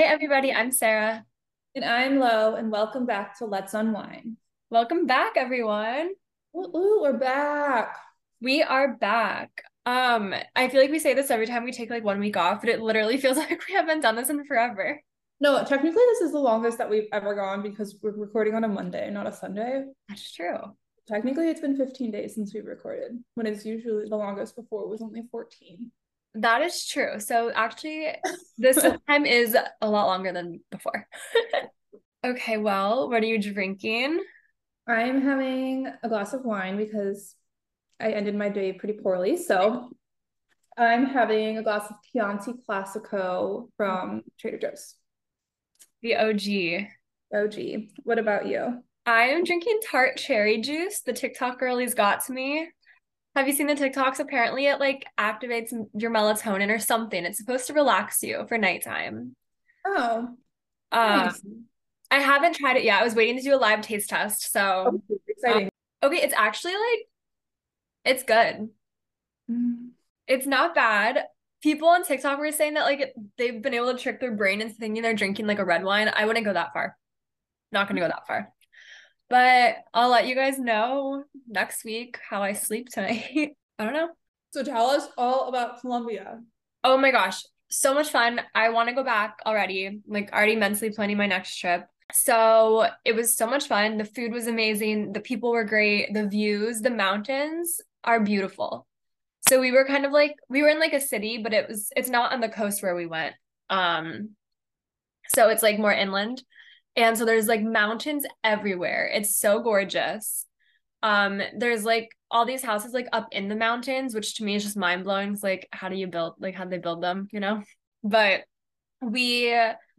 Hey, everybody, I'm Sarah. And I'm Lo, and welcome back to Let's Unwind. Welcome back, everyone. Ooh, ooh, we're back. We are back. Um, I feel like we say this every time we take like one week off, but it literally feels like we haven't done this in forever. No, technically, this is the longest that we've ever gone because we're recording on a Monday, not a Sunday. That's true. Technically, it's been 15 days since we've recorded, when it's usually the longest before it was only 14. That is true. So actually, this time is a lot longer than before. okay, well, what are you drinking? I'm having a glass of wine because I ended my day pretty poorly. So I'm having a glass of Chianti Classico from Trader Joe's. The OG. OG. What about you? I'm drinking tart cherry juice. The TikTok girlies got to me. Have you seen the TikToks? Apparently, it like activates your melatonin or something. It's supposed to relax you for nighttime. Oh, um, nice. I haven't tried it yet. I was waiting to do a live taste test. So oh, exciting. Um, okay, it's actually like it's good. Mm. It's not bad. People on TikTok were saying that like they've been able to trick their brain into thinking they're drinking like a red wine. I wouldn't go that far. Not gonna go that far. But I'll let you guys know next week how I sleep tonight. I don't know. So tell us all about Colombia. Oh my gosh, so much fun. I want to go back already. Like already mentally planning my next trip. So it was so much fun. The food was amazing. The people were great. The views, the mountains are beautiful. So we were kind of like we were in like a city, but it was it's not on the coast where we went. Um so it's like more inland. And so there's like mountains everywhere. It's so gorgeous. Um, there's like all these houses like up in the mountains, which to me is just mind blowing. It's like, how do you build like how do they build them, you know? But we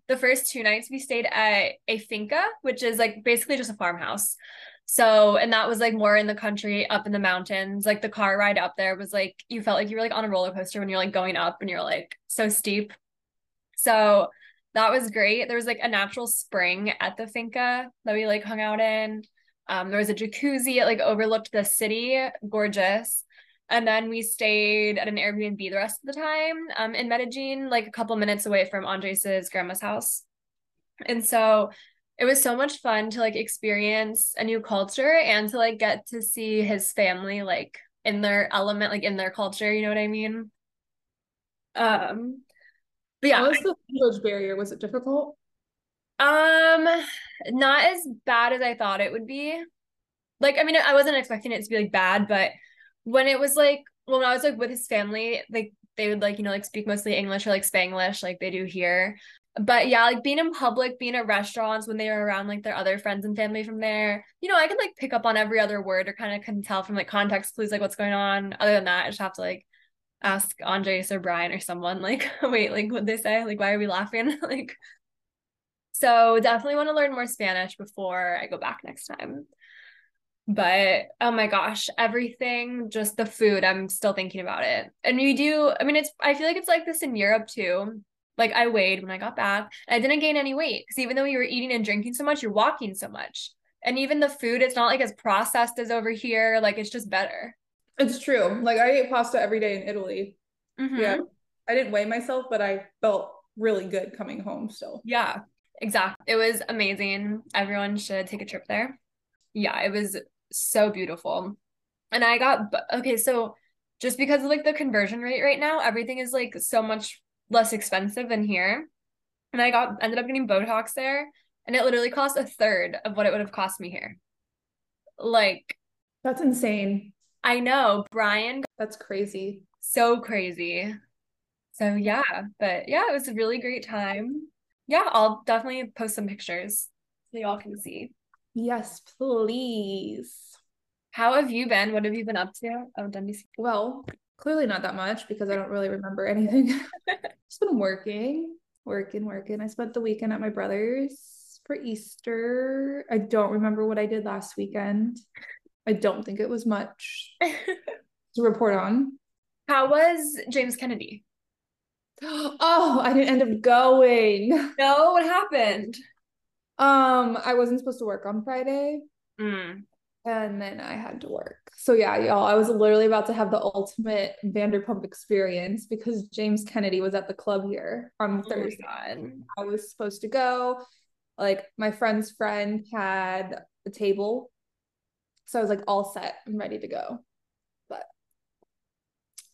the first two nights we stayed at a finca, which is like basically just a farmhouse. So, and that was like more in the country, up in the mountains. Like the car ride up there was like you felt like you were like on a roller coaster when you're like going up and you're like so steep. So that was great. There was like a natural spring at the finca that we like hung out in. Um, there was a jacuzzi. It like overlooked the city, gorgeous. And then we stayed at an Airbnb the rest of the time um, in Medellin, like a couple minutes away from Andres's grandma's house. And so it was so much fun to like experience a new culture and to like get to see his family like in their element, like in their culture. You know what I mean? Um, but yeah. What was the language barrier? Was it difficult? Um, not as bad as I thought it would be. Like, I mean, I wasn't expecting it to be like bad, but when it was like when I was like with his family, like they would like, you know, like speak mostly English or like Spanglish, like they do here. But yeah, like being in public, being at restaurants when they were around like their other friends and family from there, you know, I can like pick up on every other word or kind of can tell from like context clues, like what's going on. Other than that, I just have to like ask Andres or Brian or someone like, wait, like what they say? Like, why are we laughing? like, so definitely want to learn more Spanish before I go back next time. But oh my gosh, everything, just the food, I'm still thinking about it. And we do, I mean, it's, I feel like it's like this in Europe too. Like I weighed when I got back I didn't gain any weight because even though you were eating and drinking so much, you're walking so much. And even the food, it's not like as processed as over here. Like it's just better. It's true. Like I ate pasta every day in Italy. Mm-hmm. Yeah. I didn't weigh myself, but I felt really good coming home still. Yeah, exactly. It was amazing. Everyone should take a trip there. Yeah, it was so beautiful. And I got okay, so just because of like the conversion rate right now, everything is like so much less expensive than here. And I got ended up getting Botox there, and it literally cost a third of what it would have cost me here. Like that's insane. I know, Brian. That's crazy. So crazy. So yeah, but yeah, it was a really great time. Yeah, I'll definitely post some pictures so y'all can see. Yes, please. How have you been? What have you been up to? Oh, WC. Well, clearly not that much because I don't really remember anything. Just been working, working, working. I spent the weekend at my brother's for Easter. I don't remember what I did last weekend. I don't think it was much to report on. How was James Kennedy? Oh, I didn't end up going. No, what happened? Um, I wasn't supposed to work on Friday. Mm. And then I had to work. So yeah, y'all, I was literally about to have the ultimate Vanderpump experience because James Kennedy was at the club here on Oh Thursday. I was supposed to go. Like my friend's friend had a table. So I was like all set and ready to go. But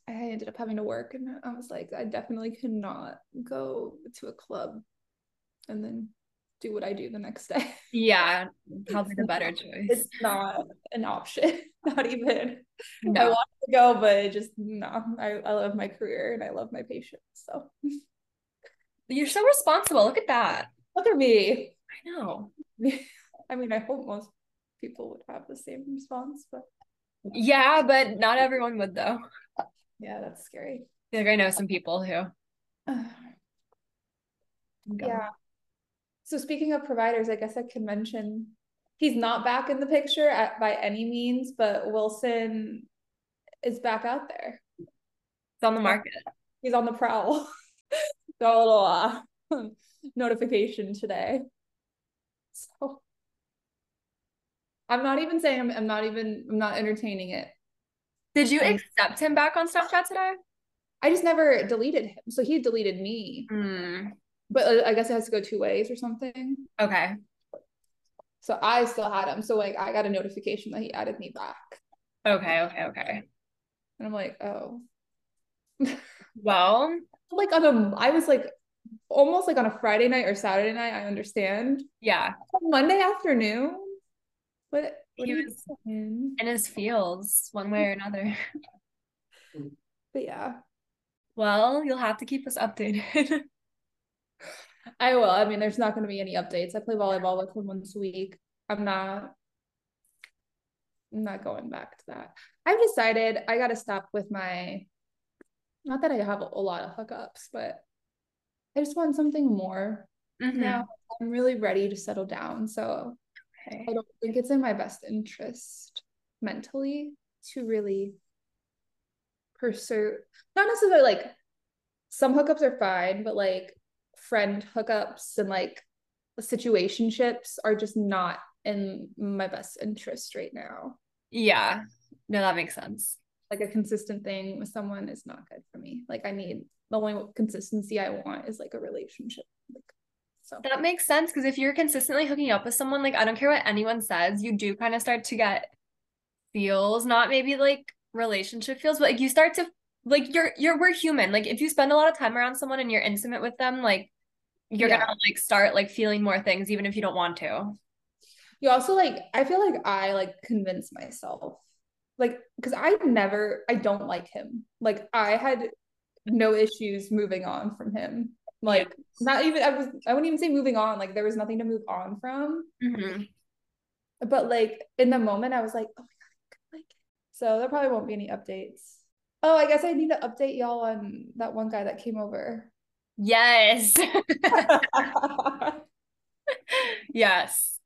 I ended up having to work and I was like, I definitely cannot go to a club and then do what I do the next day. Yeah, probably the better choice. It's not an option. Not even. I No. want to go, but just no. I, I love my career and I love my patients. So You're so responsible. Look at that. look at me. I know. I mean, I hope most people would have the same response, but Yeah, but not everyone would though. yeah, that's scary. Like I know some people who Yeah. So speaking of providers, I guess I can mention he's not back in the picture at, by any means, but Wilson is back out there. It's on the market. He's on the prowl. Got a little uh, notification today. So I'm not even saying I'm, I'm not even I'm not entertaining it. Did you Um, accept him back on Snapchat today? I just never deleted him. So he deleted me. Hmm. But uh, I guess it has to go two ways or something. Okay. So I still had him. So like I got a notification that he added me back. Okay. Okay. Okay. And I'm like, oh. Well, like on a I was like almost like on a Friday night or Saturday night, I understand. yeah. On Monday afternoon. What, what He was-? In his fields one way or another. But yeah. Well, you'll have to keep us updated. I will. I mean, there's not going to be any updates. I play volleyball with him once a week. I'm not. I'm not going back to that. I've decided I got to stop with my. Not that I have a lot of hookups, but I just want something more Mhm. now. I'm really ready to settle down. So Okay. I don't think it's in my best interest mentally to really pursue. Not necessarily like some hookups are fine, but like friend hookups and like situationships are just not in my best interest right now. Yeah. No, that makes sense. Like a consistent thing with someone is not good for me. Like I need the only consistency I want is like a relationship. Like so That makes sense because if you're consistently hooking up with someone, like I don't care what anyone says, you do kind of start to get feels, not maybe like relationship feels, but like you start to like you're you're we're human. Like if you spend a lot of time around someone and you're intimate with them, like you're Yeah. gonna like start like feeling more things even if you don't want to. you also like I feel like I like convince myself like because I never I don't like him like I had no issues moving on from him like not even I was I wouldn't even say moving on like there was nothing to move on from Mhm. but like in the moment I was like oh my god like so there probably won't be any updates oh I guess I need to update y'all on that one guy that came over Yes. yes.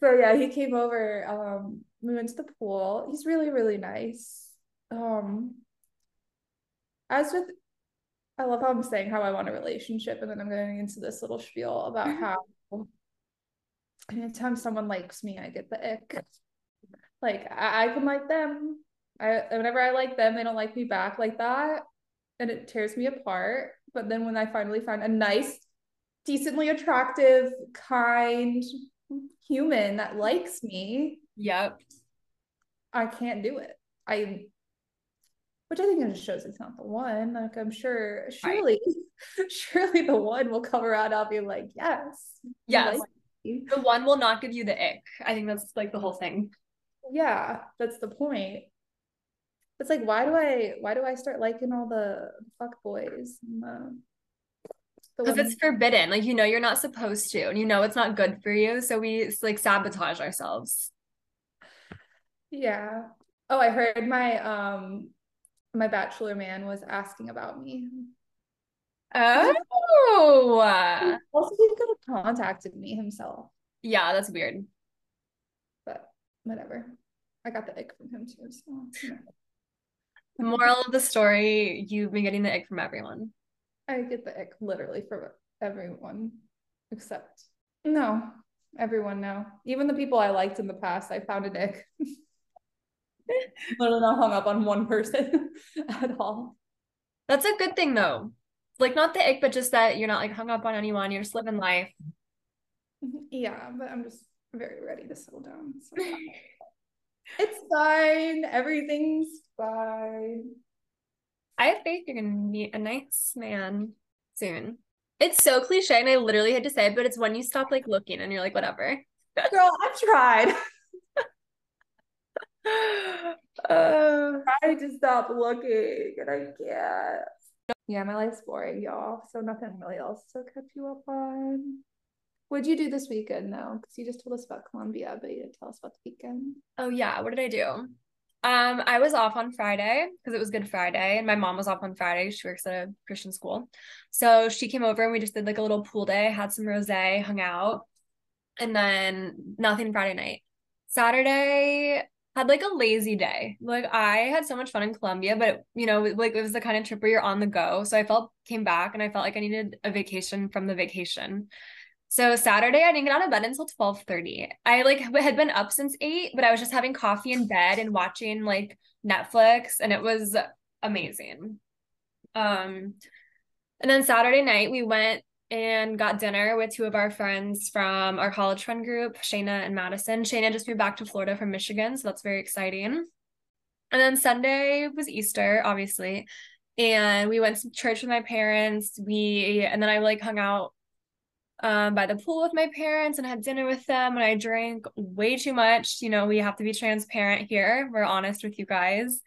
So yeah, he came over. Um, we went to the pool. He's really, really nice. Um, as with, I love how I'm saying how I want a relationship, and then I'm going into this little spiel about Mhm. how anytime someone likes me, I get the ick. Like I, I can like them. I whenever I like them, they don't like me back like that, and it tears me apart. But then when I finally find a nice, decently attractive, kind human that likes me, Yep. I can't do it. I, which I think it just shows it's not the one. Like I'm sure, surely, surely the one will come around. I'll be like, yes, Yes. like. The one will not give you the ick. I think that's like the whole thing. yeah, that's the point. It's like, why do I, why do I start liking all the fuck boys? And the, the Because it's forbidden. Like you know you're not supposed to, and you know it's not good for you. So we like sabotage ourselves. yeah. Oh, I heard my um, my bachelor man was asking about me. Oh. Also, he could have contacted me himself, Yeah, that's weird. but whatever. I got the ick from him too. So know. Moral of the story, you've been getting the ick from everyone. I get the ick literally from everyone except no. everyone now. Even the people I liked in the past, I found an ick. Literally not hung up on one person at all. That's a good thing though. Like not the ick, but just that you're not like hung up on anyone. You're just living life. Yeah, but I'm just very ready to settle down. So. it's fine. Everything's fine. I have faith you're gonna meet a nice man soon. It's so cliche, and I literally had to say it, but it's when you stop like looking and you're like, whatever. Girl, I've tried. uh, I to stop looking and I can't. Yeah, my life's boring, y'all. So nothing really else to catch you up on. What'd you do this weekend though? Because you just told us about Colombia, but you didn't tell us about the weekend. Oh yeah, what did I do? Um, I was off on Friday because it was Good Friday, and my mom was off on Friday. She works at a Christian school, so she came over and we just did like a little pool day, had some rosé, hung out, and then nothing Friday night. Saturday had like a lazy day. Like I had so much fun in Colombia, but you know, like it was the kind of trip where you're on the go. So I felt came back and I felt like I needed a vacation from the vacation. So Saturday I didn't get out of bed until 12:30. I like had been up since 8, but I was just having coffee in bed and watching like Netflix and it was amazing. Um and then Saturday night we went and got dinner with two of our friends from our college friend group, Shayna and Madison. Shayna just moved back to Florida from Michigan, so that's very exciting. And then Sunday was Easter, obviously. And we went to church with my parents. We and then I like hung out um, by the pool with my parents and had dinner with them. And I drank way too much. You know, we have to be transparent here. We're honest with you guys.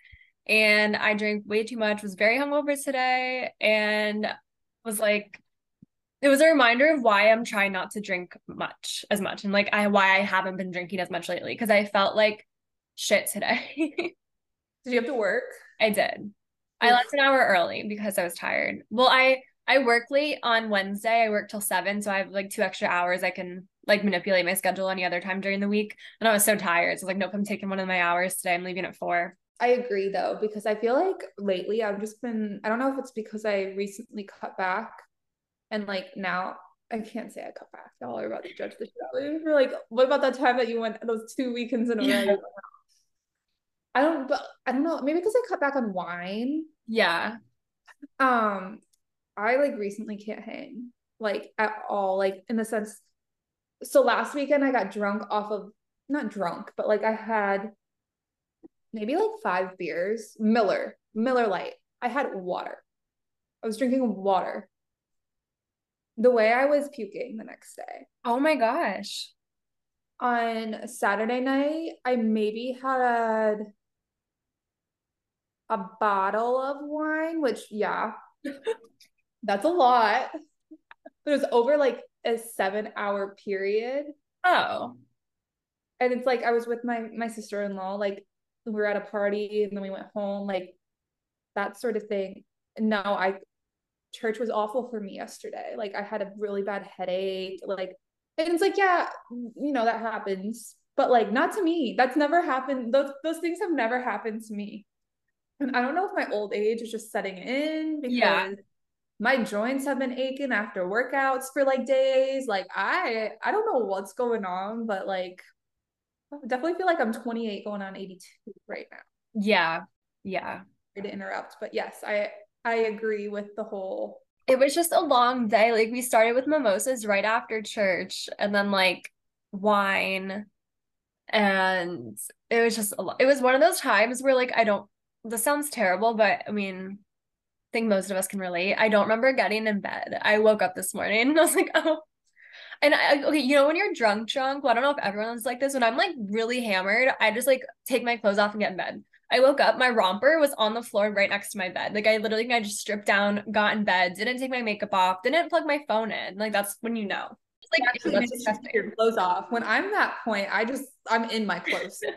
And I drank way too much, was very hungover today, and was like it was a reminder of why I'm trying not to drink much as much and like I why I haven't been drinking as much lately because I felt like shit today. did you have to work? I did. I left an hour early because I was tired. Well, I I work late on Wednesday. I work till 7, so I have like two extra hours I can like manipulate my schedule any other time during the week. And I was so tired. So like nope, I'm taking one of my hours today. I'm leaving at 4. I agree though because I feel like lately I've just been I don't know if it's because I recently cut back and like now I can't say I cut back. Y'all are about to judge the shit out of me. We're like, what about that time that you went those two weekends in a row? Yeah. I don't but I don't know, maybe because I cut back on wine. Yeah. Um, I like recently can't hang like at all, like in the sense so last weekend I got drunk off of not drunk, but like I had maybe like five beers, Miller, Miller Lite. I had water. I was drinking water the way I was puking the next day. Oh my gosh. On Saturday night, I maybe had a bottle of wine, which, yeah, that's a lot. But it was over like a seven hour period. Oh. And it's like I was with my my sister-in-law, like we were at a party and then we went home, like that sort of thing. No, I church was awful for me yesterday. Like I had a really bad headache. Like, and it's like, yeah, you know, that happens, but like not to me. That's never happened. Those those things have never happened to me. And I don't know if my old age is just setting in because yeah. my joints have been aching after workouts for like days. Like I I don't know what's going on, but like I definitely feel like I'm 28 going on 82 right now. Yeah. Yeah. to interrupt, but yes, I I agree with the whole. It was just a long day. Like we started with mimosas right after church and then like wine and it was just a lot. It was one of those times where like I don't this sounds terrible, but I mean I think most of us can relate. I don't remember getting in bed. I woke up this morning and I was like, oh. And I, okay, you know when you're drunk, drunk. Well, I don't know if everyone's like this. When I'm like really hammered, I just like take my clothes off and get in bed. I woke up, my romper was on the floor right next to my bed. Like I literally I just stripped down, got in bed, didn't take my makeup off, didn't plug my phone in. Like that's when you know. It's like that's your clothes off. When I'm that point, I just I'm in my clothes.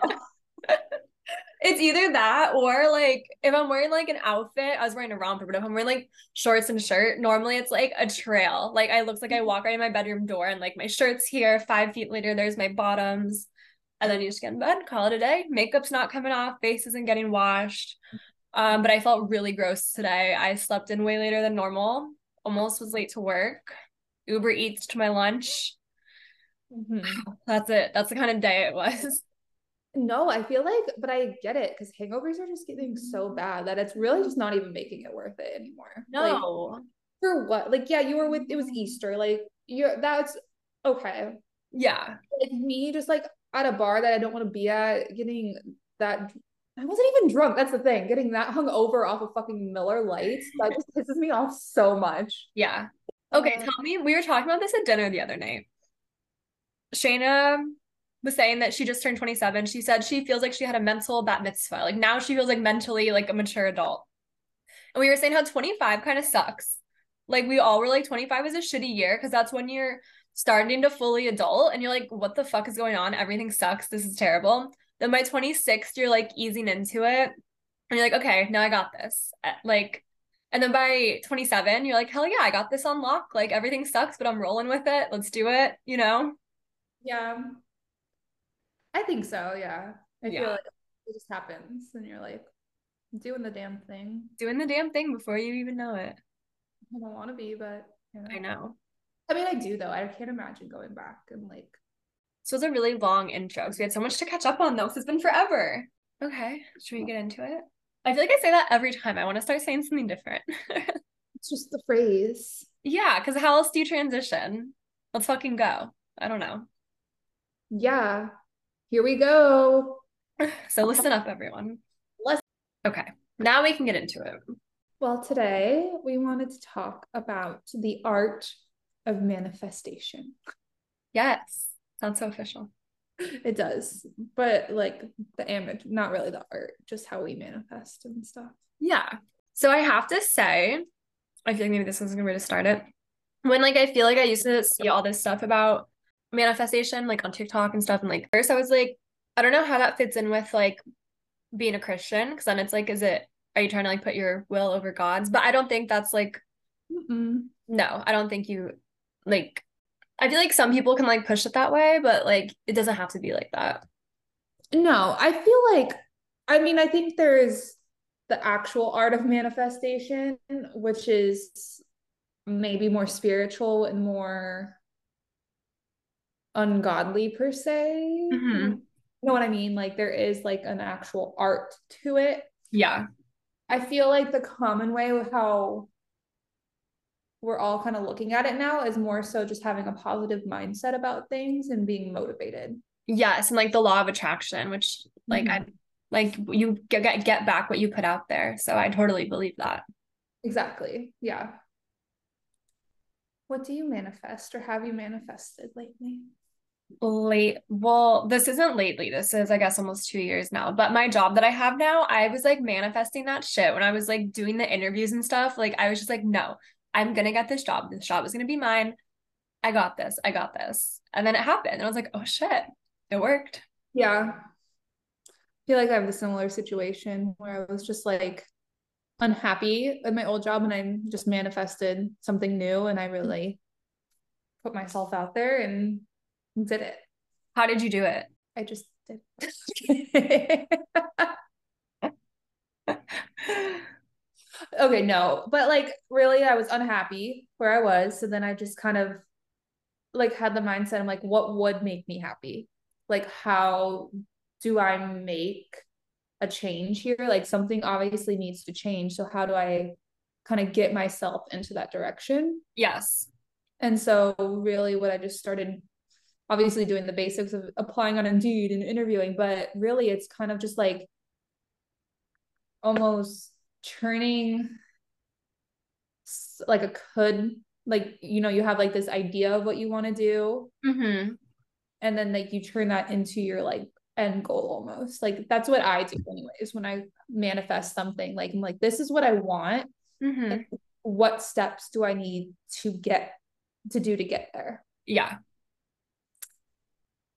it's either that or like if I'm wearing like an outfit, I was wearing a romper, but if I'm wearing like shorts and shirt, normally it's like a trail. Like I looks like I mm-hmm. walk right in my bedroom door and like my shirt's here. Five feet later, there's my bottoms and then you just get in bed, call it a day. Makeup's not coming off, face isn't getting washed. Um, but I felt really gross today. I slept in way later than normal, almost was late to work. Uber Eats to my lunch. Mm-hmm. That's it. That's the kind of day it was. No, I feel like, but I get it because hangovers are just getting so bad that it's really just not even making it worth it anymore. No. Like, for what? Like, yeah, you were with it was Easter. Like, you're that's okay. Yeah. Like me just like at a bar that I don't want to be at, getting that I wasn't even drunk. That's the thing. Getting that hung over off of fucking Miller Lites, that just pisses me off so much. Yeah. Okay, uh, tell me, we were talking about this at dinner the other night. Shayna was saying that she just turned 27. She said she feels like she had a mental bat mitzvah. Like now she feels like mentally like a mature adult. And we were saying how 25 kind of sucks. Like we all were like 25 is a shitty year because that's when you're starting to fully adult and you're like, what the fuck is going on? Everything sucks. This is terrible. Then by 26, you're like easing into it. And you're like, okay, now I got this. Uh, like, and then by 27, you're like, hell yeah, I got this on lock. Like everything sucks, but I'm rolling with it. Let's do it, you know? Yeah. I think so, yeah. I yeah. feel like it just happens and you're like doing the damn thing. Doing the damn thing before you even know it. I don't want to be, but you know. I know. I mean, I do though. I can't imagine going back and like. So it's a really long intro because we had so much to catch up on though. Because it's been forever. Okay, should we get into it? I feel like I say that every time. I want to start saying something different. it's just the phrase. Yeah, because how else do you transition? Let's fucking go. I don't know. Yeah. Here we go. So listen up, everyone. Let's okay. Now we can get into it. Well, today we wanted to talk about the art of manifestation. Yes. Sounds so official. It does. But like the image, not really the art, just how we manifest and stuff. Yeah. So I have to say, I feel like maybe this is a good way to start it. When like I feel like I used to see all this stuff about manifestation like on TikTok and stuff. And like first I was like, I don't know how that fits in with like being a Christian. Cause then it's like, is it are you trying to like put your will over God's? But I don't think that's like Mm-mm. no, I don't think you like I feel like some people can like push it that way, but like it doesn't have to be like that. No, I feel like I mean, I think there's the actual art of manifestation, which is maybe more spiritual and more ungodly per se. Mm-hmm. You know what I mean? Like there is like an actual art to it. Yeah. I feel like the common way with how we're all kind of looking at it now is more so just having a positive mindset about things and being motivated. Yes, and like the law of attraction, which like mm-hmm. I like you get get back what you put out there. So I totally believe that. Exactly. Yeah. What do you manifest or have you manifested lately? late well this isn't lately this is i guess almost two years now but my job that i have now i was like manifesting that shit when i was like doing the interviews and stuff like i was just like no i'm gonna get this job. This job is gonna be mine. I got this. I got this. And then it happened. And i was like oh shit. It worked. Yeah. I feel like i have a similar situation where i was just like unhappy at my old job and i just manifested something new and i really put myself out there and did it. How did you do it? I just did. okay, no, but like really, I was unhappy where I was. So then I just kind of like had the mindset I'm like, what would make me happy? Like, how do I make a change here? Like, something obviously needs to change. So, how do I kind of get myself into that direction? Yes. And so, really, what I just started obviously doing the basics of applying on Indeed and interviewing, but really it's kind of just like almost turning like a could like you know you have like this idea of what you want to do mm-hmm. and then like you turn that into your like end goal almost like that's what i do anyways when i manifest something like i'm like this is what i want mm-hmm. what steps do i need to get to do to get there yeah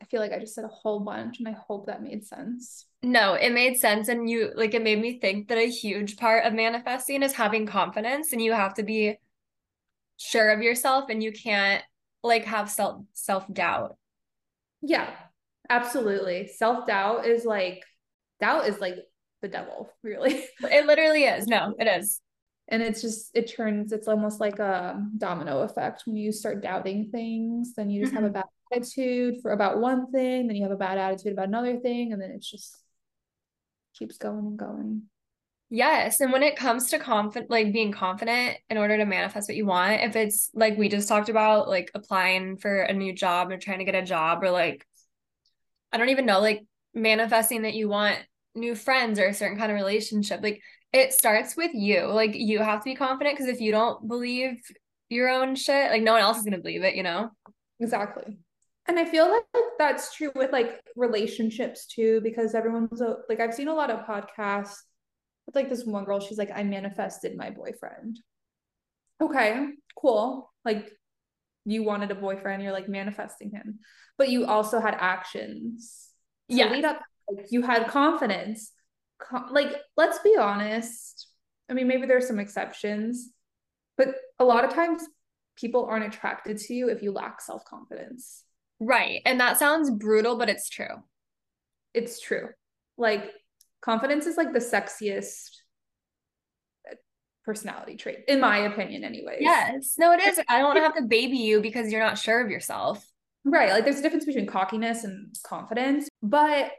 I feel like I just said a whole bunch and I hope that made sense. No, it made sense. And you like it made me think that a huge part of manifesting is having confidence and you have to be sure of yourself and you can't like have self self doubt. Yeah, absolutely. Self doubt is like doubt is like the devil, really. it literally is. No, it is. and it's just it turns it's almost like a domino effect when you start doubting things then you just mm-hmm. have a mm-hmm. bad attitude for about one thing then you have a bad attitude about another thing and then it's just keeps going and going yes and when it comes to confident like being confident in order to manifest what you want if it's like we just talked about like applying for a new job or trying to get a job or like i don't even know like manifesting that you want new friends or a certain kind of relationship like it starts with you. Like you have to be confident because if you don't believe your own shit, like no one else is gonna believe it, you know? Exactly. And I feel like that's true with like relationships too, because everyone's a, like I've seen a lot of podcasts with like this one girl, she's like, I manifested my boyfriend. Okay, cool. Like you wanted a boyfriend, you're like manifesting him, but you also had actions yeah. lead up. Like, you had confidence like let's be honest i mean maybe there's some exceptions but a lot of times people aren't attracted to you if you lack self-confidence right. And that sounds brutal but it's true. It's true. Like confidence is like the sexiest uh, personality trait in my opinion anyways. Yes. No it is. I don't want to have to baby you because you're not sure of yourself. Right. Like there's a difference between cockiness and confidence. But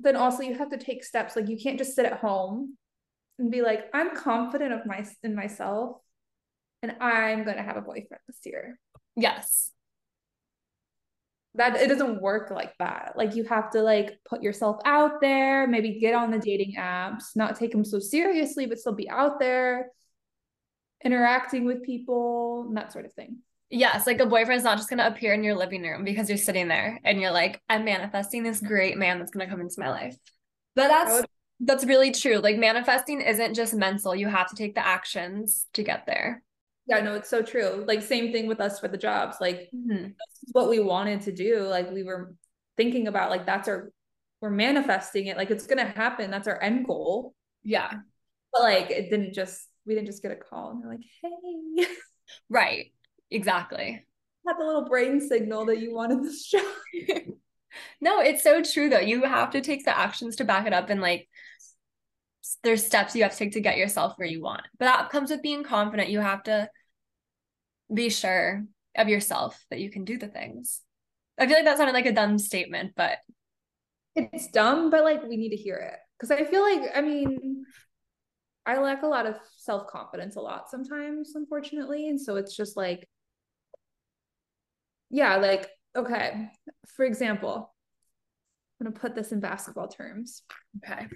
then also you have to take steps. Like you can't just sit at home and be like i'm confident of my in myself and i'm going to have a boyfriend this year. Yes that it doesn't work like that like you have to like put yourself out there maybe get on the dating apps not take them so seriously but still be out there interacting with people and that sort of thing Yes, like a boyfriend's not just gonna appear in your living room because you're sitting there and you're like, I'm manifesting this great man that's gonna come into my life. But that's that's really true. Like manifesting isn't just mental. You have to take the actions to get there. Yeah, no, it's so true. Like same thing with us for the jobs. Like mm-hmm. what we wanted to do. Like we were thinking about like that's our we're manifesting it. Like it's gonna happen. That's our end goal. Yeah. But like it didn't just we didn't just get a call and they're like, hey. Right. Exactly. Had the little brain signal that you wanted this job. no, it's so true though. You have to take the actions to back it up and like there's steps you have to take to get yourself where you want. But that comes with being confident. You have to be sure of yourself that you can do the things. I feel like that sounded like a dumb statement, but it's dumb, but like we need to hear it. Cause I feel like, I mean, I lack a lot of self confidence a lot sometimes, unfortunately. And so it's just like, yeah, like, okay, for example, I'm going to put this in basketball terms. Okay.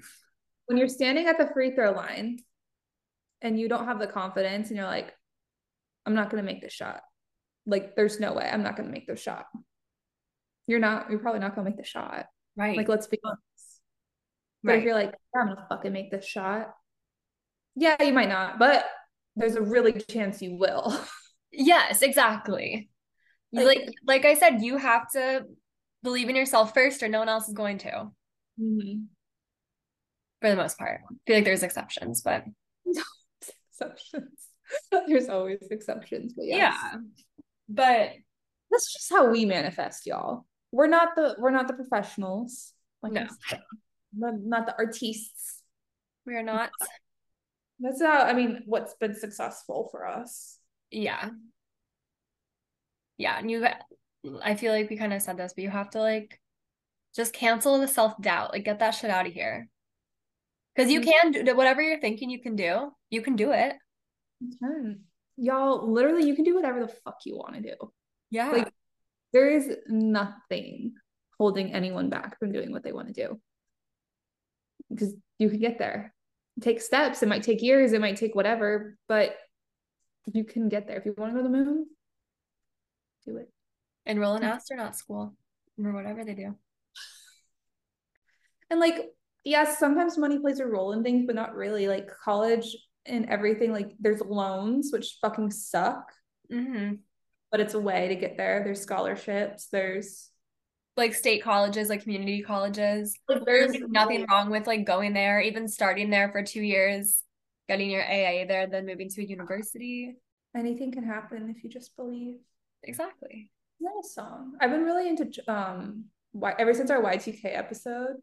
When you're standing at the free throw line and you don't have the confidence and you're like, I'm not going to make this shot. Like, there's no way I'm not going to make this shot. You're not, you're probably not going to make the shot. Right. Like, let's be honest. But right. if you're like, yeah, I'm going to fucking make this shot, yeah, you might not, but there's a really good chance you will. Yes, exactly like, like like I said, you have to believe in yourself first, or no one else is going to. Mm-hmm. For the most part, I feel like there's exceptions, but exceptions. there's always exceptions, but yes. yeah. But that's just how we manifest, y'all. We're not the we're not the professionals. Like no, not the artists. We are not. That's how I mean. What's been successful for us? Yeah, yeah and you i feel like we kind of said this but you have to like just cancel the self-doubt like get that shit out of here because you mm-hmm. can do whatever you're thinking you can do you can do it can. y'all literally you can do whatever the fuck you want to do yeah like there is nothing holding anyone back from doing what they want to do because you can get there take steps it might take years it might take whatever but you can get there if you want to go to the moon do it. Enroll in astronaut school or whatever they do. And like, yes, sometimes money plays a role in things, but not really. Like college and everything, like there's loans, which fucking suck. Mm-hmm. But it's a way to get there. There's scholarships. There's like state colleges, like community colleges. Like there's nothing wrong with like going there, even starting there for two years, getting your AA there, then moving to a university. Anything can happen if you just believe. Exactly. Nice song. I've been really into um why ever since our Y2K episode,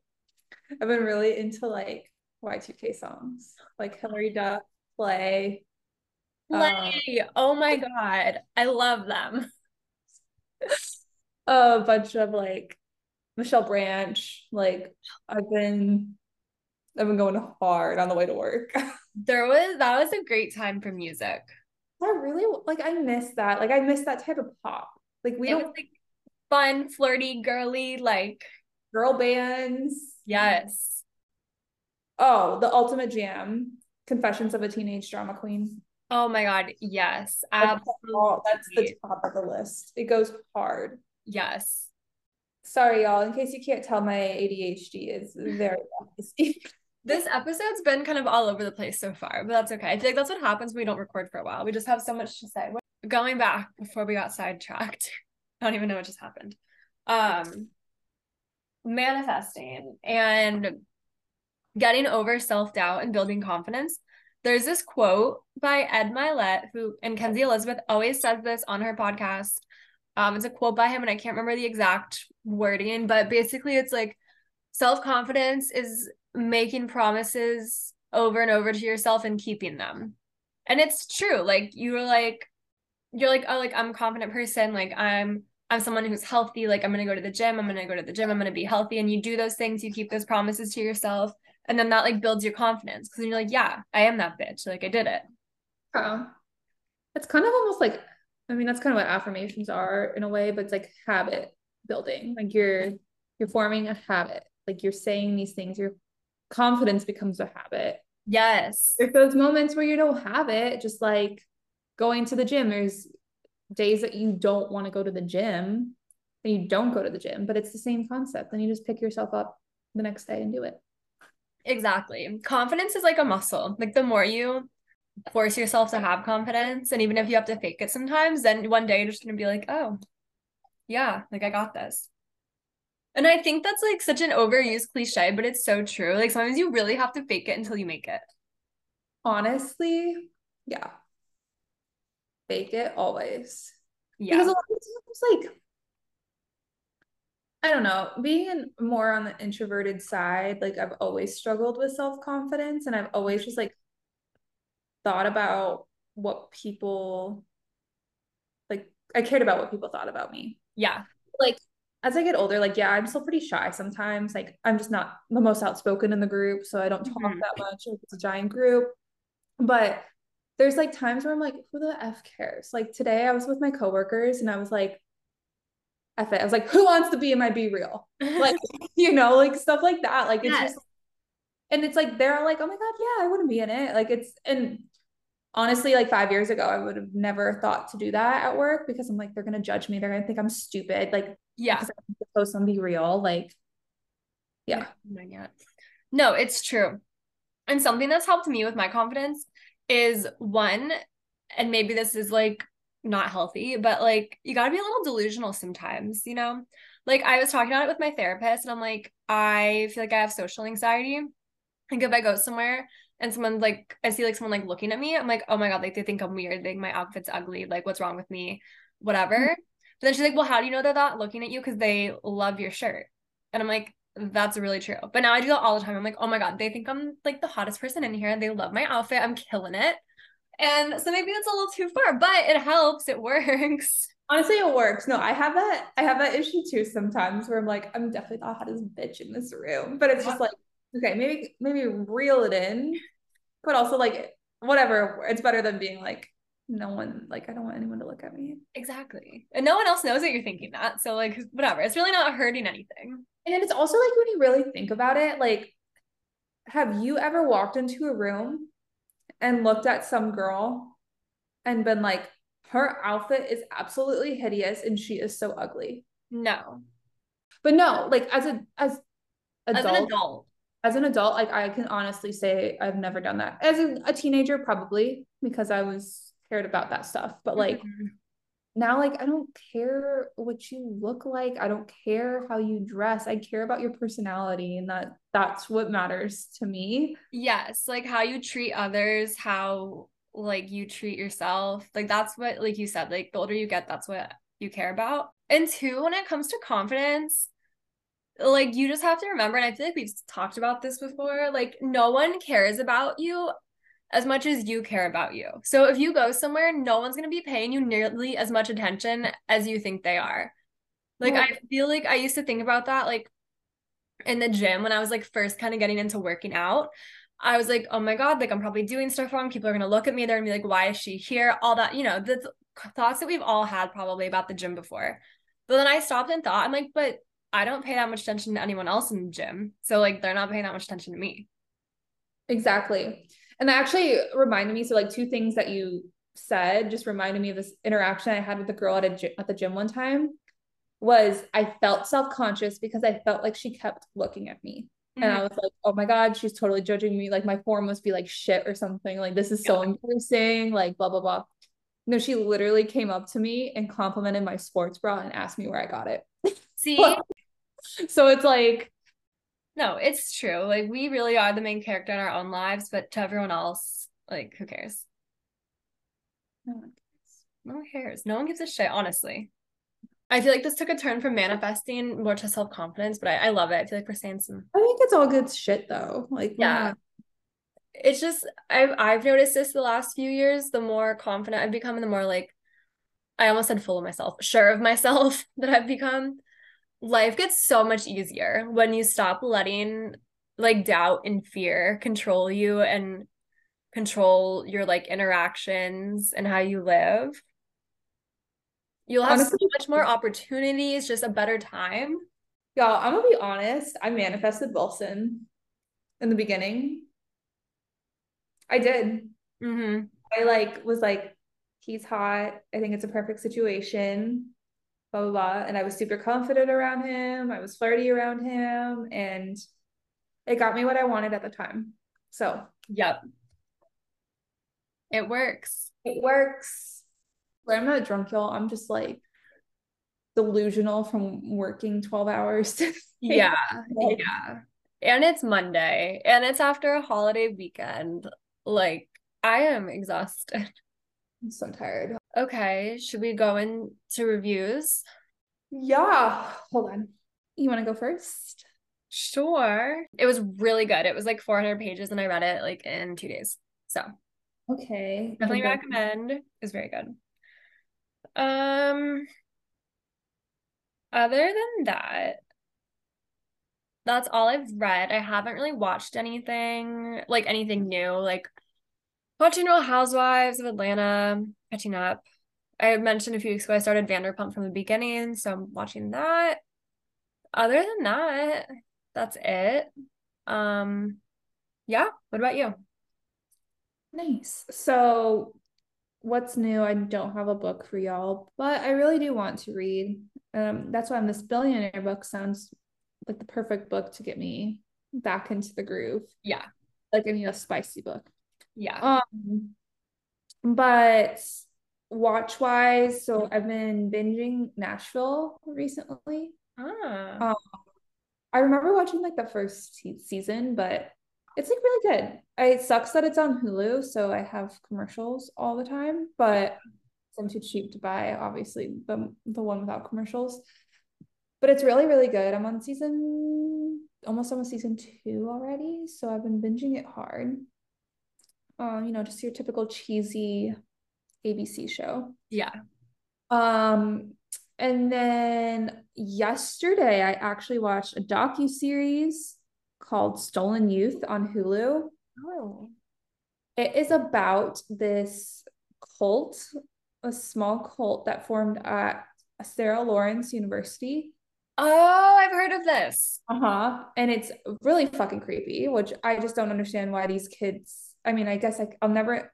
I've been really into like Y2K songs. Like Hilary Duff, Play. Um, oh my god. I love them. a bunch of like Michelle Branch. Like I've been I've been going hard on the way to work. there was that was a great time for music. I really like I miss that. Like I miss that type of pop. Like we it don't like fun, flirty, girly, like girl bands. Yes. Oh, the ultimate jam. Confessions of a Teenage Drama Queen. Oh my god, yes. Absolutely. That's the top of the list. It goes hard. Yes. Sorry, y'all. In case you can't tell, my ADHD is very This episode's been kind of all over the place so far, but that's okay. I feel like that's what happens when we don't record for a while. We just have so much to say. Going back before we got sidetracked, I don't even know what just happened. Um, manifesting and getting over self doubt and building confidence. There's this quote by Ed Mylett, who and Kenzie Elizabeth always says this on her podcast. Um, it's a quote by him, and I can't remember the exact wording, but basically, it's like self confidence is making promises over and over to yourself and keeping them. And it's true. Like you're like, you're like, oh, like I'm a confident person. Like I'm, I'm someone who's healthy. Like I'm gonna go to the gym. I'm gonna go to the gym. I'm gonna be healthy. And you do those things. You keep those promises to yourself, and then that like builds your confidence because you're like, yeah, I am that bitch. Like I did it. Oh, it's kind of almost like I mean, that's kind of what affirmations are in a way, but it's like habit building. Like you're you're forming a habit. Like you're saying these things, your confidence becomes a habit. Yes. There's those moments where you don't have it, just like going to the gym. There's days that you don't want to go to the gym and you don't go to the gym, but it's the same concept. Then you just pick yourself up the next day and do it. Exactly. Confidence is like a muscle. Like the more you force yourself to have confidence and even if you have to fake it sometimes then one day you're just going to be like oh yeah like i got this. And i think that's like such an overused cliche but it's so true. Like sometimes you really have to fake it until you make it. Honestly yeah. Fake it always. Yeah. Because a lot of times like I don't know, being more on the introverted side, like I've always struggled with self confidence and I've always just like thought about what people like I cared about what people thought about me. Yeah. Like as I get older, like yeah, I'm still pretty shy sometimes. Like I'm just not the most outspoken in the group, so I don't talk mm-hmm. that much if it's a giant group. But there's like times where I'm like, who the F cares? Like today I was with my coworkers and I was like, F it. I was like, who wants to be in my BeReal? Like, you know, like stuff like that. Like it's yes. just and it's like they're like, oh my God, yeah, I wouldn't be in it. Like it's and honestly, like five years ago, I would have never thought to do that at work because I'm like, they're gonna judge me. They're gonna think I'm stupid. Like, yeah, post on BeReal. Like, yeah. Oh no, it's true. And something that's helped me with my confidence is one, and maybe this is like not healthy, but like you gotta be a little delusional sometimes, you know? Like I was talking about it with my therapist, and I'm like, I feel like I have social anxiety. Like if I go somewhere and someone's like I see like someone like looking at me, I'm like, oh my god, like they think I'm weird, think my outfit's ugly, like what's wrong with me, whatever. Mm-hmm. But then she's like, well, how do you know they're not looking at you because they love your shirt? And I'm like, that's really true. But now I do that all the time. I'm like, oh my god, they think I'm like the hottest person in here. They love my outfit. I'm killing it. And so maybe that's a little too far, but it helps. It works. Honestly, it works. No, I have that. I have that issue too sometimes where I'm like, I'm definitely the hottest bitch in this room. But it's just like, okay, maybe maybe reel it in but also like whatever it's better than being like no one like i don't want anyone to look at me exactly and no one else knows that you're thinking that so like whatever it's really not hurting anything and it's also like when you really think about it like have you ever walked into a room and looked at some girl and been like her outfit is absolutely hideous and she is so ugly no but no like as a as adult, as an adult as an adult, like I can honestly say I've never done that. As a, a teenager, probably because I was cared about that stuff. But like mm-hmm. Now, like I don't care what you look like. I don't care how you dress. I care about your personality, and that that's what matters to me. Yes, like how you treat others, how like you treat yourself. Like that's what, like you said, like the older you get, that's what you care about. And two, when it comes to confidence, like you just have to remember and i feel like we've talked about this before like no one cares about you as much as you care about you. So if you go somewhere, no one's going to be paying you nearly as much attention as you think they are. Like, I feel like I used to think about that, like in the gym when I was like first kind of getting into working out. I was like, oh my God, like I'm probably doing stuff wrong. People are going to look at me. They're going to be like, why is she here? All that, you know, the thoughts that we've all had probably about the gym before. But then I stopped and thought, I'm like, but I don't pay that much attention to anyone else in the gym. So like they're not paying that much attention to me. Exactly. And that actually reminded me. So like two things that you said just reminded me of this interaction I had with a girl at a at the gym one time was I felt self-conscious because I felt like she kept looking at me. Mm-hmm. And I was like, oh my God, she's totally judging me. Like my form must be like shit or something. Like this is so yeah. embarrassing, like blah, blah, blah. No, she literally came up to me and complimented my sports bra and asked me where I got it. See? so it's like, no, it's true. Like we really are the main character in our own lives, but to everyone else, like who cares? No one cares. No one cares. No one gives a shit, honestly. I feel like this took a turn from manifesting more to self confidence, but I, I love it. I feel like we're saying some. I think it's all good shit though. Like yeah, it's just I've I've noticed this the last few years. The more confident I've become, and the more like I almost said full of myself, sure of myself that I've become. Life gets so much easier when you stop letting like doubt and fear control you and control your like interactions and how you live. You'll have Honestly, so much more opportunities, just a better time. Y'all, I'm gonna be honest. I manifested Wilson in the beginning I did. Mm-hmm. I like was like, he's hot. I think it's a perfect situation. Blah blah blah. And I was super confident around him. I was flirty around him, and it got me what I wanted at the time. So, yep, it works. It works. But I'm not drunk, y'all. I'm just like delusional from working 12 hours. yeah. Yeah. And it's Monday and it's after a holiday weekend. Like, I am exhausted. I'm so tired. Okay, should we go into reviews? Yeah. Hold on. You want to go first? Sure. It was really good. It was like 400 pages and I read it like in two days. So, okay. Definitely recommend. It was very good. Um, other than that, that's all I've read. I haven't really watched anything like anything new. Like watching Real Housewives of Atlanta, catching up. I mentioned a few weeks ago I started Vanderpump from the beginning, so I'm watching that. Other than that, that's it. Um yeah, what about you? Nice. So what's new? I don't have a book for y'all, but I really do want to read. Um that's why this billionaire book sounds like the perfect book to get me back into the groove. Yeah. Like I need a spicy book. Yeah. Um but watch wise, so I've been binging Nashville recently. Ah. Um, I remember watching like the first season, but it's like really good. It sucks that it's on Hulu, so I have commercials all the time, but I'm too cheap to buy obviously the the one without commercials but it's really really good i'm on season almost on season two already so i've been binging it hard um you know just your typical cheesy abc show. Yeah. Um and then yesterday i actually watched a docu series called stolen youth on hulu. Oh. It is about this cult a small cult that formed at Sarah Lawrence University. Oh, I've heard of this. Uh-huh. And it's really fucking creepy, which I just don't understand why these kids, I mean, I guess I, I'll never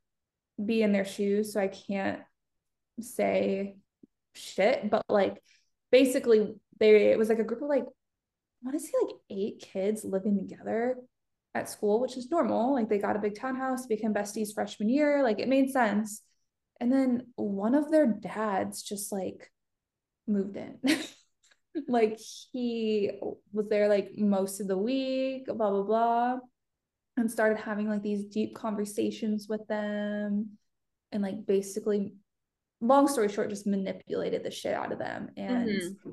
be in their shoes, so I can't say shit, but like basically they it was like a group of like I want to say like eight kids living together at school, which is normal. Like they got a big townhouse, became besties freshman year, like it made sense. And then one of their dads just like moved in. like he was there like most of the week, blah blah blah, and started having like these deep conversations with them, and like basically, long story short, just manipulated the shit out of them. And mm-hmm.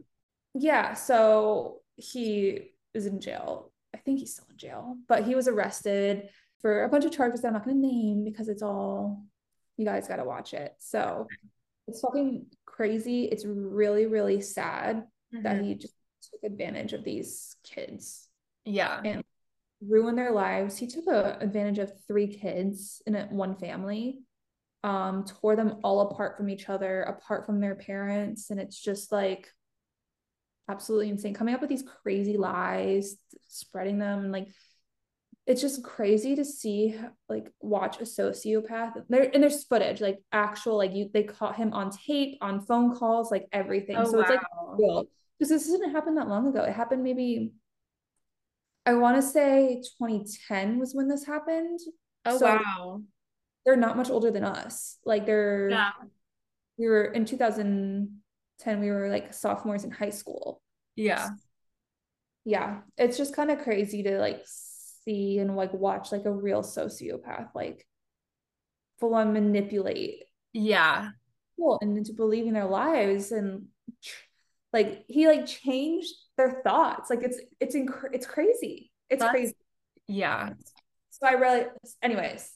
yeah, so he is in jail. I think he's still in jail, but he was arrested. for a bunch of charges that I'm not going to name because it's all you guys got to watch it. So it's fucking crazy. It's really, really sad mm-hmm. that he just took advantage of these kids. Yeah. And ruin their lives. He took a, advantage of three kids in a, one family, um, tore them all apart from each other, apart from their parents. And it's just like absolutely insane. Coming up with these crazy lies, spreading them, like it's just crazy to see like watch a sociopath there and there's footage like actual like you they caught him on tape on phone calls like everything oh, so wow. it's like real because this didn't happen that long ago it happened maybe I want to say 2010 was when this happened. Oh so wow. They're not much older than us. Like they're yeah. we were in 2010 we were like sophomores in high school. Yeah. Yeah, it's just kind of crazy to like see and like watch like a real sociopath like full on manipulate. Yeah. People and into believing their lives and like he like changed their thoughts. Like it's it's inc- it's crazy. It's That's, crazy. Yeah. So I really anyways,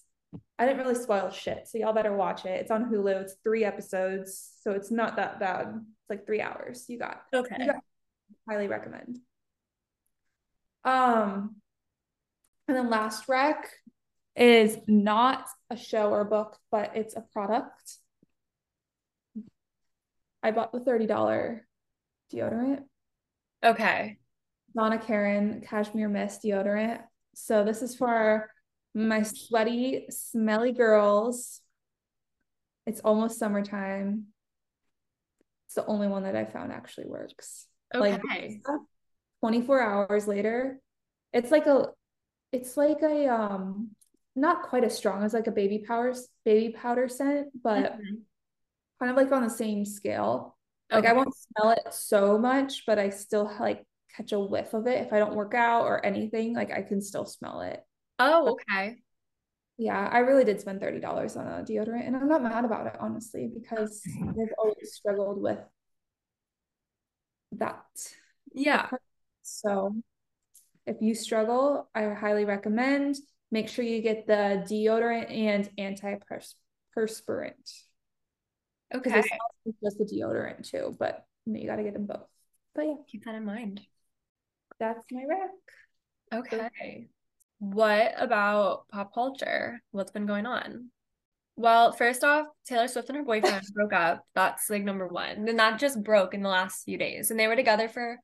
I didn't really spoil shit. So y'all better watch it. It's on Hulu. It's three episodes. So it's not that bad. It's like three hours. You got okay. You got, highly recommend. Um and then last rec is not a show or book, but it's a product. I bought the $30 deodorant. Okay. Donna Karan Cashmere Mist deodorant. So this is for my sweaty, smelly girls. It's almost summertime. It's the only one that I found actually works. Okay. Like 24 hours later, it's like a it's like a um not quite as strong as like a baby powder baby powder scent, but mm-hmm. kind of like on the same scale. Like okay. I won't smell it so much, but I still like catch a whiff of it if I don't work out or anything. Like I can still smell it. Oh, okay. Yeah, I really did spend thirty dollars on a deodorant, and I'm not mad about it honestly because I've always struggled with that. Yeah. So if you struggle, I highly recommend make sure you get the deodorant and antiperspirant. Okay. It's just the deodorant too, but you, know, you got to get them both. But yeah, keep that in mind. That's my rec. Okay. What about pop culture? What's been going on? Well, first off, Taylor Swift and her boyfriend broke up. That's like number one. And that just broke in the last few days. And they were together for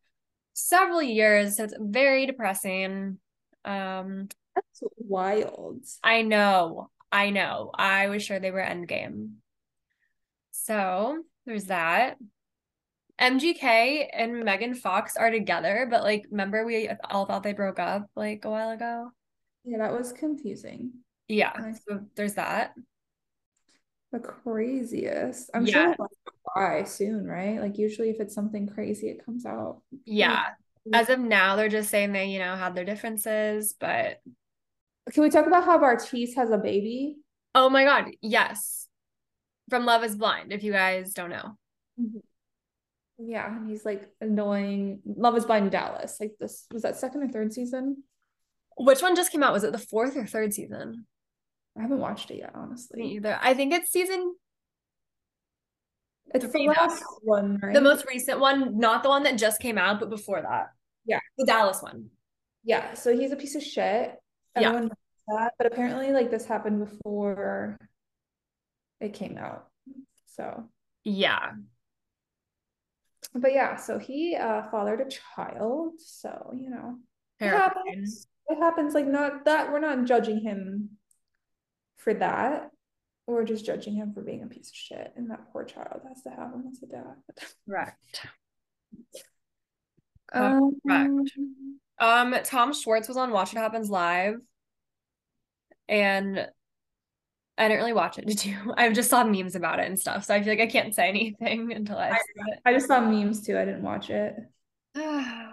several years. So it's very depressing. Um That's wild. I know. I know. I was sure they were endgame. So there's that. MGK and Megan Fox are together, but like, remember we all thought they broke up like a while ago? Yeah, that was confusing. Yeah, so there's that. The craziest. I'm yeah. sure why soon, right? Like, usually if it's something crazy, it comes out. Yeah. As of now, they're just saying they, you know, had their differences, but. Can we talk about how Bartise has a baby? Oh my God. Yes from Love is Blind, if you guys don't know. Mm-hmm. Yeah, and he's like annoying. Love is Blind Dallas. Like this was that second or third season? Which one just came out? Was it the fourth or third season? I haven't watched it yet, honestly. Me either. I think it's season. It's the last one, right? The most recent one, not the one that just came out, but before that. Yeah. The Dallas one. Yeah. So he's a piece of shit. Everyone yeah. knows that. But apparently, like this happened before it came out. So yeah. But yeah, so he uh fathered a child. So, you know, it happens. It happens like not that we're not judging him for that. We're just judging him for being a piece of shit. And that poor child has to have him as a dad. Correct. Um, Correct. Um, Tom Schwartz was on Watch What Happens Live. And I didn't really watch it. Did you? I just saw memes about it and stuff. So I feel like I can't say anything until I, I. I just saw memes too. I didn't watch it. oh,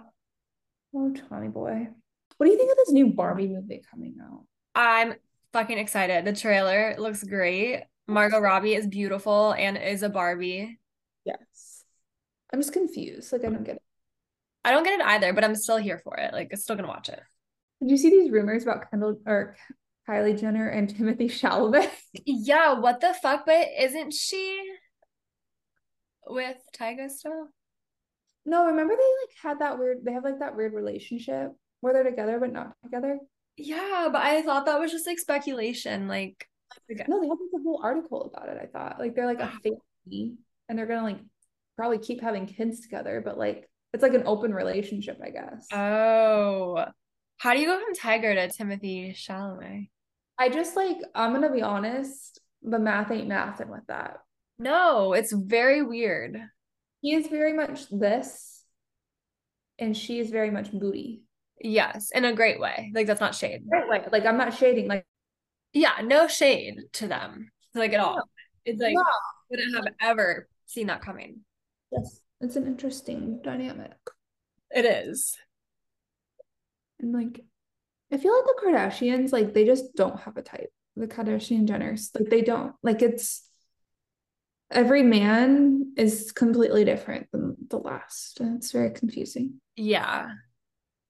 Tommy boy. What do you think of this new Barbie movie coming out? I'm fucking excited. The trailer looks great. Margot Robbie is beautiful and is a Barbie. Yes. I'm just confused. Like I don't get it. I don't get it either, but I'm still here for it. Like, I'm still gonna watch it. Did you see these rumors about Kendall or Kylie Jenner and Timothy Chalamet. Yeah, what the fuck? But isn't she with Tyga still? No, remember they like had that weird. They have like that weird relationship where they're together but not together. Yeah, but I thought that was just like speculation. Like, no, they have like a whole article about it. I thought like they're like a family and they're gonna like probably keep having kids together, but like it's like an open relationship, I guess. Oh, how do you go from Tyga to Timothy Chalamet? I just like I'm gonna be honest, the math ain't mathing with that. No, it's very weird. He is very much this, and she is very much booty. Yes, in a great way. Like that's not shade. Right way. Like I'm not shading. Like yeah, no shade to them. Like at all. It's like no. wouldn't have ever seen that coming. Yes. It's an interesting dynamic. It is. And like I feel like the Kardashians, like they just don't have a type. The Kardashian Jenners. Like they don't. Like it's every man is completely different than the last. And it's very confusing. Yeah.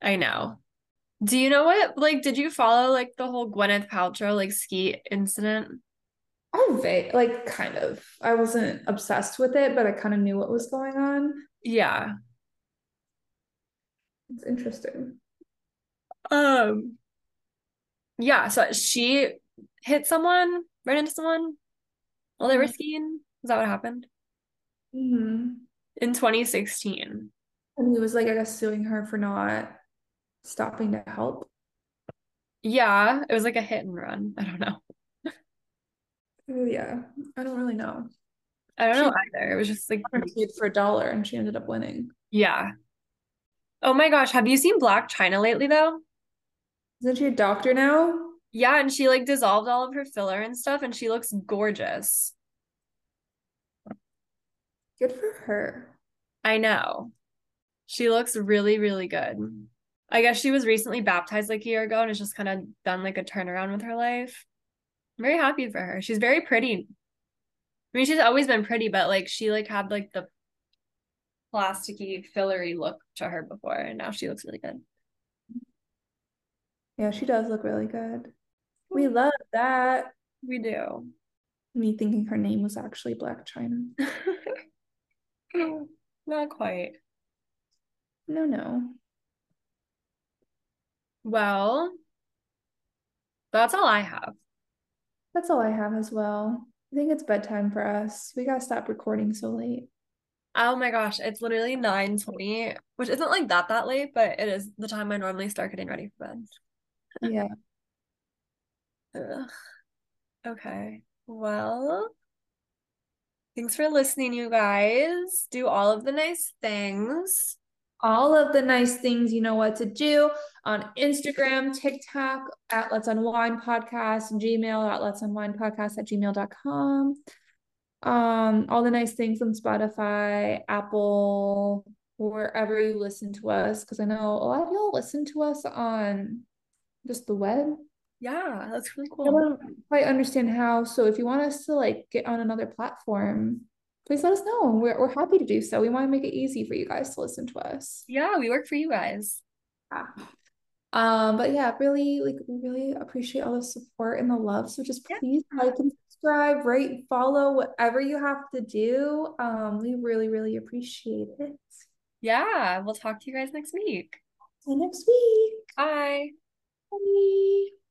I know. Do you know what? Like, did you follow like the whole Gwyneth Paltrow like ski incident? Oh, like kind of. I wasn't obsessed with it, but I kind of knew what was going on. Yeah. It's interesting. Um yeah, so she hit someone, ran into someone while they were mm-hmm. skiing. Is that what happened? Mm-hmm. In 2016. And he was like, I guess suing her for not stopping to help? Yeah, it was like a hit and run. I don't know. Yeah, I don't really know. I don't she know either. It was just like for a dollar and she ended up winning. Yeah. Oh my gosh, have you seen Blac Chyna lately though? Isn't she a doctor now? Yeah, and she like dissolved all of her filler and stuff and she looks gorgeous. Good for her. I know. She looks really, really good. I guess she was recently baptized like a year ago and has just kind of done like a turnaround with her life. I'm very happy for her. She's very pretty. I mean, she's always been pretty, but like she like had like the plasticky, fillery look to her before, and now she looks really good. Yeah, she does look really good. We love that. We do. Me thinking her name was actually Black China. Not quite. No, no. Well, that's all I have. That's all I have as well. I think it's bedtime for us. We gotta stop recording so late. Oh my gosh, it's literally 9 20, which isn't like that that late, but it is the time I normally start getting ready for bed. Yeah. Ugh. Okay. Well, thanks for listening, you guys. Do all of the nice things all of the nice things you know what to do on Instagram, TikTok at Let's Unwind Podcast, Gmail at Let's Unwind Podcast at gmail.com. Um, all the nice things on Spotify, Apple, wherever you listen to us. Because I know a lot of y'all listen to us on just the web. Yeah, that's really cool. I don't quite understand how. So if you want us to like get on another platform, please let us know. We're, we're happy to do so. We want to make it easy for you guys to listen to us. Yeah, we work for you guys. Yeah. Um, but yeah, really, like, we really appreciate all the support and the love. So just please yeah. like and subscribe, rate, follow, whatever you have to do. Um, we really, really appreciate it. Yeah, we'll talk to you guys next week. See you next week. Bye. Bye.